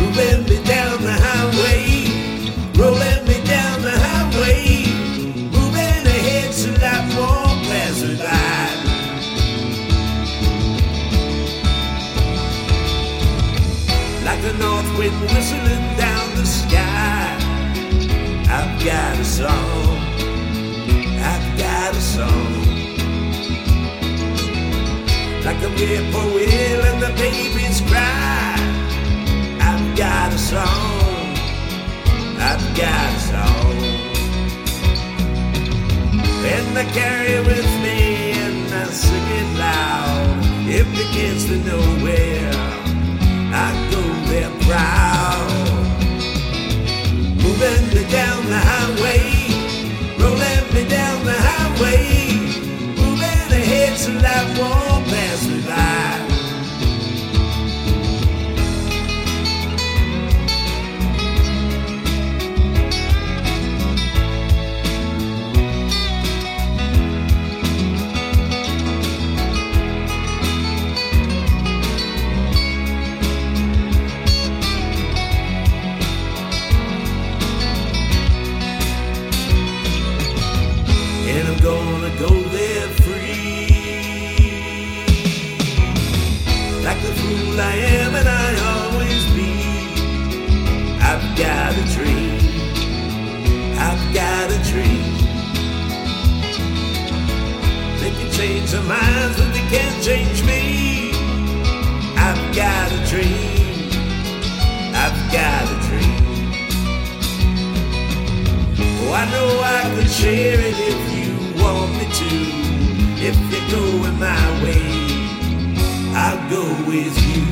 Moving me down the highway, rolling me down the highway, moving ahead. Like the north wind whistling down the sky, I've got a song, like a whippoorwill and the babies cry. I've got a song, I've got a song, and I carry it with me and I sing it loud. If it gets to nowhere, gonna go there free. Like the fool I am and I always be. I've got a dream. I've got a dream. They can change their minds, but they can't change me. I've got a dream. I've got a dream. Oh, I know I could share it to. If you're going my way, I'll go with you.